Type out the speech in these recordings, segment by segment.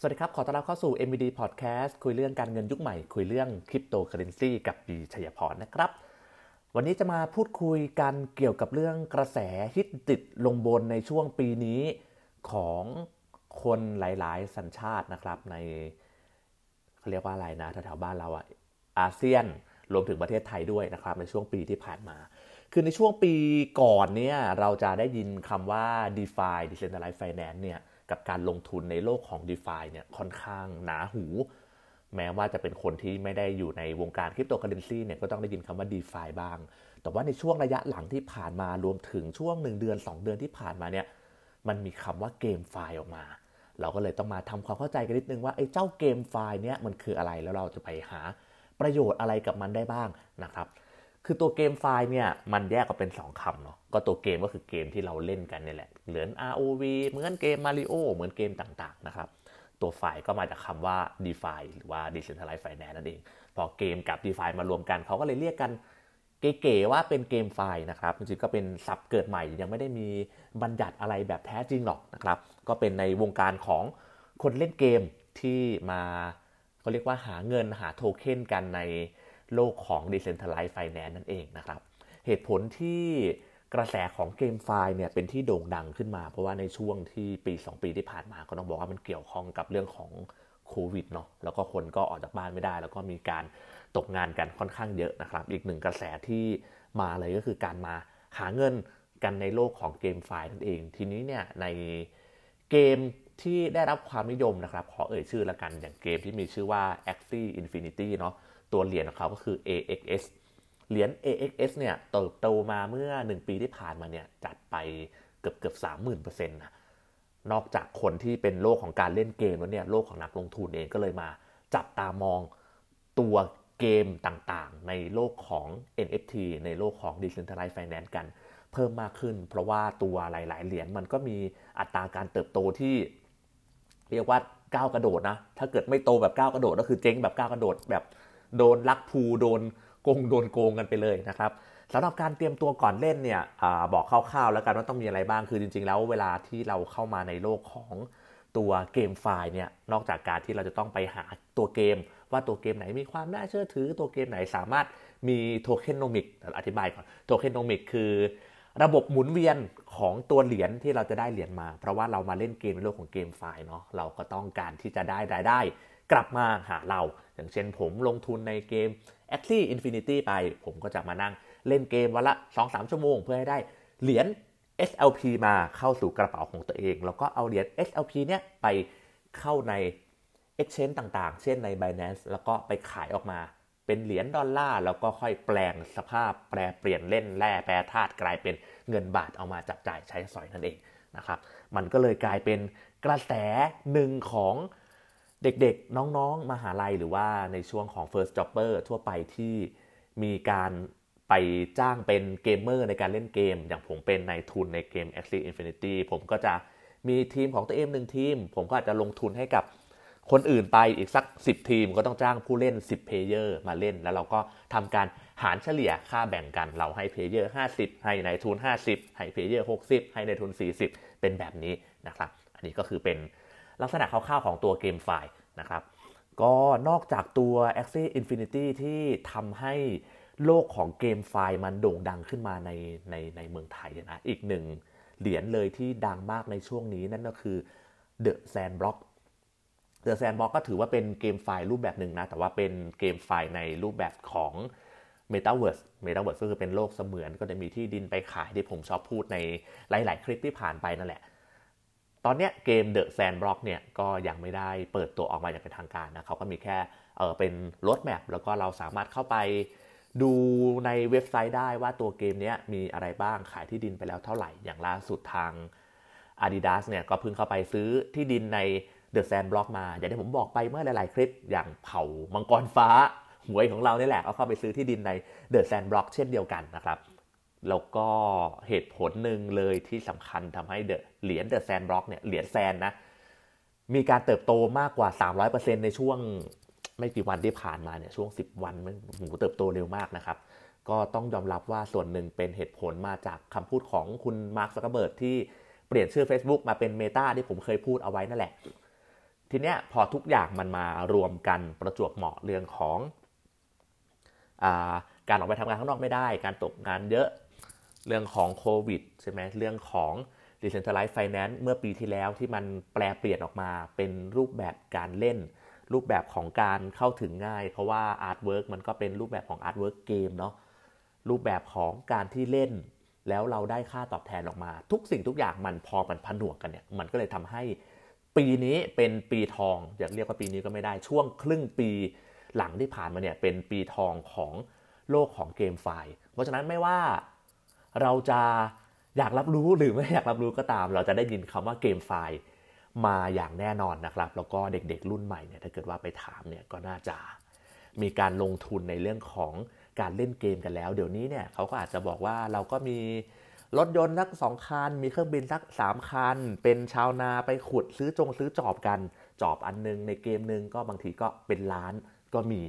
สวัสดีครับ ขอต้อนรับเข้าสู่ MBD Podcast คุยเรื่องการเงินยุคใหม่ คุยเรื่องคริปโตเคอเรนซีกับปีชัยพรนะครับ วันนี้จะมาพูดคุยกันเกี่ยวกับเรื่องกระแสฮิตติดลงบนในช่วงปีนี้ของคนหลาย ๆ สัญชาตินะครับในเขาเรียกว่าอะไรนะแถวๆบ้านเราอะอาเซียนรวมถึงประเทศไทยด้วยนะครับ ในช่วงปีที่ผ่านมา คือในช่วงปีก่อนเนี่ยเราจะได้ยินคำว่า DeFi Decentralized Finance เนี่ย กับการลงทุนในโลกของ d e f าเนี่ยค่อนข้างหนาหู แม้ว่าจะเป็นคนที่ไม่ได้อยู่ในวงการคริปโตเคอเรนซีเนี่ยก็ต้องได้ยินคำว่า d e f าบ้าง แต่ว่าในช่วงระยะหลังที่ผ่านมารวมถึงช่วง 1 เดือน 2 เดือนที่ผ่านมาเนี่ยมันมีคำว่าเกมไฟล์ออกมา เราก็เลยต้องมาทำความเข้าใจกันนิดนึงว่าไอ้เจ้าเกมไฟล์เนี่ยมันคืออะไรแล้วเราจะไปหาประโยชน์อะไรกับมันได้บ้างนะครับ คือตัวเกมไฟล์เนี่ยมันแยกออกเป็น 2คำเนาะก็ตัวเกมก็คือเกมที่เราเล่นกันนี่แหละเหมือน ROV เหมือนเกม Mario เหมือนเกมต่างๆนะครับตัวไฟล์ก็มาจากคำว่า DeFi หรือว่า Decentralized Finance นั่นเอง พอเกมกับ DeFi มารวมกันเขาก็เลยเรียกกันเก๋ๆว่าเป็นเกมไฟล์นะครับจริงๆก็เป็นซับเกิดใหม่ยังไม่ได้มีบัญญัติอะไรแบบแท้จริงหรอกนะครับก็เป็นในวงการของคนเล่นเกมที่มาเขาเรียกว่าหาเงินหาโทเค็นกันใน โลกของ Decentralized Finance นั่นเองนะครับ เหตุผลที่กระแสของเกมไฟล์เนี่ยเป็นที่โด่งดังขึ้นมา เพราะว่าในช่วงที่ปี 2 ปีที่ผ่านมาก็ต้องบอกว่ามันเกี่ยวข้องกับเรื่องของโควิดเนาะแล้วก็คนก็ออกจากบ้านไม่ได้ แล้วก็มีการตกงานกันค่อนข้างเยอะนะครับ อีกหนึ่งกระแสที่มาเลยก็คือการมาหาเงินกันในโลกของเกมไฟล์นั่นเอง ทีนี้เนี่ยในเกมที่ได้รับความนิยมนะครับ ขอเอ่ยชื่อละกันอย่างเกมที่มีชื่อว่า Axie Infinity เนาะ ตัวเหรียญของเขาก็คือ AXS เหรียญ AXS เนี่ยเติบโตมาเมื่อ 1 ปีที่ผ่านมาเนี่ยจัดไปเกือบเกือบสามหมื่นเปอร์เซ็นต์นะนอกจากคนที่เป็นโลกของการเล่นเกมแล้วเนี่ยโลกของนักลงทุนเองก็เลยมาจับตามองตัวเกมต่างๆ ในโลกของ NFT ในโลกของ Decentralized Finance กันเพิ่มมากขึ้น เพราะว่าตัวหลาย ๆ เหรียญมันก็มีอัตราการเติบโตที่ เรียกว่าก้าวกระโดดนะ ถ้าเกิดไม่โตแบบก้าวกระโดดก็คือเจ๊งแบบก้าวกระโดดแบบ โดนลักพูโดนโกงโดนโกงกันไปเลยนะครับสำหรับการเตรียมตัวก่อนเล่นเนี่ยอบอกคร่าวๆ แล้วกันว่าต้องมีอะไรบ้างคือจริง ๆ แล้วเวลาที่เราเข้ามาในโลกของตัวเกมไฟล์เนี่ยนอกจากการที่เราจะต้องไปหาตัวเกม ว่าตัวเกมไหนมีความน่าเชื่อถือ ตัวเกมไหนสามารถมีโทเค็นโนมิกอธิบายก่อนโทเค็นโนมิกคือระบบหมุนเวียนของตัวเหรียญที่เราจะได้เหรียญมา เพราะว่าเรามาเล่นเกมในโลกของเกมไฟล์เนาะเราก็ต้องการที่จะได้รายได้ กลับมาหาเรา อย่างเช่นผมลงทุนในเกม a x i Infinity ไป ผมก็จะมานั่งเล่นเกมวันละ 2-3 ชั่วโมง เพื่อให้ได้เหรียญ SLP มาเข้าสู่กระเป๋าของตัวเอง แล้วก็เอาเหรียญ SLP เนี่ยไปเข้าใน Exchange ต่างๆ เช่นใน Binance แล้วก็ไปขายออกมาเป็นเหรียญดอลลาร์แล้วก็ค่อยแปลงสภาพแปลเปลี่ยนเล่นแร่แปรธาตุกลายเป็นเงินบาทเอามาจับจ่ายใช้สอยนั่นเองนะครับ มันก็เลยกลายเป็นกระแสหนึ่งของ เด็กๆ น้องๆมหาลัยหรือว่าในช่วงของ first jobber ทั่วไปที่มีการไปจ้างเป็นเกมเมอร์ในการเล่นเกม อย่างผมเป็นในทุนในเกม Axie Infinity ผมก็จะมีทีมของตัวเองหนึ่งทีม ผมก็อาจจะลงทุนให้กับคนอื่นไปอีกสัก 10 ทีมก็ต้องจ้างผู้เล่น 10 player มาเล่น แล้วเราก็ทำการหารเฉลี่ยค่าแบ่งกันเราให้ player 50 ให้นายทุน 50 ให้ player 60 ให้นายทุน 40 เป็นแบบนี้นะครับ อันนี้ก็คือเป็น ลักษณะคร่าวๆของตัว GameFi นะครับ ก็นอกจากตัว Axie Infinity ที่ทำให้โลกของ GameFi มันโด่งดังขึ้นมาในในในเมืองไทยนะ อีกหนึ่งเหรียญเลยที่ดังมากในช่วงนี้นั่นก็คือ The Sandbox The Sandbox ก็ถือว่าเป็นเกมไฟล์รูปแบบหนึ่งนะ แต่ว่าเป็นเกมไฟล์ในรูปแบบของ Metaverse Metaverse ก็คือเป็นโลกเสมือนก็จะมีที่ดินไปขายที่ผมชอบพูดในหลาย ๆ คลิปที่ผ่านไปนั่นแหละ ตอนนี้เกม The Sandbox เนี่ยก็ยังไม่ได้เปิดตัวออกมาอย่างเป็นทางการนะเขาก็มีแค่เออเป็นรถแมพแล้วก็เราสามารถเข้าไปดูในเว็บไซต์ได้ว่าตัวเกมนี้มีอะไรบ้างขายที่ดินไปแล้วเท่าไหร่ อย่างล่าสุดทาง Adidas เนี่ยก็เพิ่งเข้าไปซื้อที่ดินใน The Sandbox มา อย่างที่ผมบอกไปเมื่อหลาย ๆ คลิป อย่างเผามังกรฟ้าหวยของเราเนี่แหละก็เข้าไปซื้อที่ดินใน The Sandbox เช่นเดียวกันนะครับ แล้วก็เหตุผลหนึ่งเลยที่สำคัญทำให้เดเหรียญเดอะแซนบล็อกเนี่ยเหรียญแซนนะ มีการเติบโตมากกว่า 300%ในช่วงไม่กี่วันที่ผ่านมาเนี่ยช่วง 10 วันมันบูมเติบโตเร็วมากนะครับ ก็ต้องยอมรับว่าส่วนหนึ่งเป็นเหตุผลมาจากคำพูดของคุณมาร์คซักเคอร์เบิร์กที่เปลี่ยนชื่อ Facebook มาเป็น Meta ที่ผมเคยพูดเอาไว้นั่นแหละ ทีเนี้ยพอทุกอย่างมันมารวมกันประจวบเหมาะเรื่องของการออกไปทำงานข้างนอกไม่ได้ การตกงานเยอะ เรื่องของโควิดใช่ไหมเรื่องของ Decentralized Finance เมื่อปีที่แล้วที่มันแปรเปลี่ยนออกมาเป็นรูปแบบการเล่น รูปแบบของการเข้าถึงง่าย เพราะว่า artwork มันก็เป็นรูปแบบของ artwork เกมเนาะรูปแบบของการที่เล่น แล้วเราได้ค่าตอบแทนออกมา ทุกสิ่งทุกอย่างมันพอมันผนวกกันเนี่ยมันก็เลยทำให้ปีนี้เป็นปีทองอยากเรียกว่าปีนี้ก็ไม่ได้ช่วงครึ่งปีหลังที่ผ่านมาเนี่ยเป็นปีทองของโลกของ GameFiเพราะฉะนั้นไม่ว่า เราจะอยากรับรู้หรือไม่อยากรับรู้ก็ตาม เราจะได้ยินคำว่าเกมไฟล์มาอย่างแน่นอนนะครับ แล้วก็เด็กๆรุ่นใหม่เนี่ยถ้าเกิดว่าไปถามเนี่ยก็น่าจะมีการลงทุนในเรื่องของการเล่นเกมกันแล้ว เดี๋ยวนี้เนี่ยเขาก็อาจจะบอกว่าเราก็มีรถยนต์สักสองคัน มีเครื่องบินสักสามคัน เป็นชาวนาไปขุดซื้อจงซื้อจอบกัน จอบอันนึงในเกมนึงก็บางทีก็เป็นล้านก็มี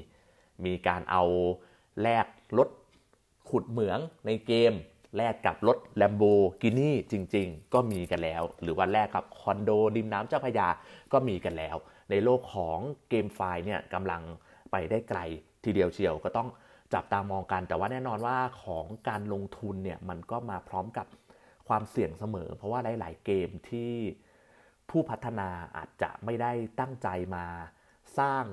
มีการเอาแลกรถขุดเหมืองในเกม แลกกับรถแลมโบกินี่จริง ๆ ก็มีกันแล้ว หรือว่าแลกกับคอนโดริมน้ำเจ้าพยาก็มีกันแล้ว ในโลกของเกมไฟเนี่ยกำลังไปได้ไกลทีเดียวเชียวก็ต้องจับตามองกัน แต่ว่าแน่นอนว่าของการลงทุนเนี่ยมันก็มาพร้อมกับความเสี่ยงเสมอ เพราะว่าหลาย ๆ เกมที่ผู้พัฒนาอาจจะไม่ได้ตั้งใจมาสร้าง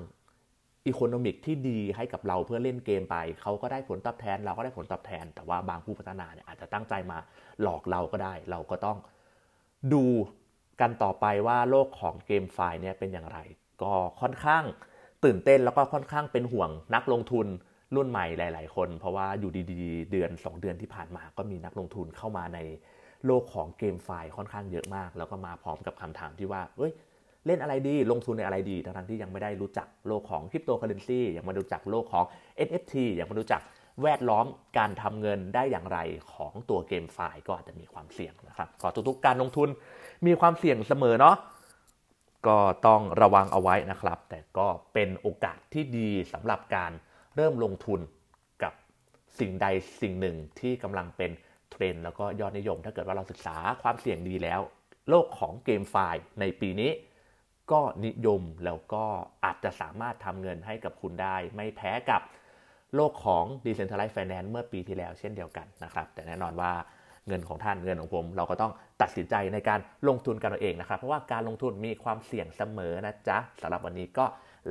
อีโคโนมิกที่ดีให้กับเราเพื่อเล่นเกมไป เขาก็ได้ผลตอบแทน เราก็ได้ผลตอบแทน แต่ว่าบางผู้พัฒนาเนี่ยอาจจะตั้งใจมาหลอกเราก็ได้ เราก็ต้องดูกันต่อไปว่าโลกของเกมไฟเนี่ยเป็นอย่างไร ก็ค่อนข้างตื่นเต้นแล้วก็ค่อนข้างเป็นห่วงนักลงทุนรุ่นใหม่หลาย ๆ คน เพราะว่าอยู่ดีๆ เดือน 2 เดือนที่ผ่านมาก็มีนักลงทุนเข้ามาในโลกของเกมไฟค่อนข้างเยอะมาก แล้วก็มาพร้อมกับคำถามที่ว่าเอ้ย เล่นอะไรดี ลงทุนในอะไรดี ทั้งที่ยังไม่ได้รู้จักโลกของคริปโตเคอเรนซียังไม่รู้จักโลกของ NFT ยังไม่รู้จักแวดล้อมการทำเงินได้อย่างไรของตัวเกมไฟล์ก็อาจจะมีความเสี่ยงนะครับขอทุกๆการลงทุนมีความเสี่ยงเสมอเนาะก็ต้องระวังเอาไว้นะครับ แต่ก็เป็นโอกาสที่ดีสำหรับการเริ่มลงทุนกับสิ่งใดสิ่งหนึ่งที่กำลังเป็นเทรนแล้วก็ยอดนิยม ถ้าเกิดว่าเราศึกษาความเสี่ยงดีแล้ว โลกของเกมไฟล์ในปีนี้ ก็นิยมแล้วก็อาจจะสามารถทำเงินให้กับคุณได้ ไม่แพ้กับโลกของ Decentralized Finance เมื่อปีที่แล้วเช่นเดียวกันนะครับ แต่แน่นอนว่าเงินของท่านเงินของผม เราก็ต้องตัดสินใจในการลงทุนกันเองนะครับ เพราะว่าการลงทุนมีความเสี่ยงเสมอนะจ๊ะสำหรับวันนี้ก็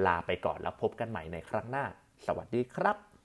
ลาไปก่อนแล้วพบกันใหม่ในครั้งหน้า สวัสดีครับ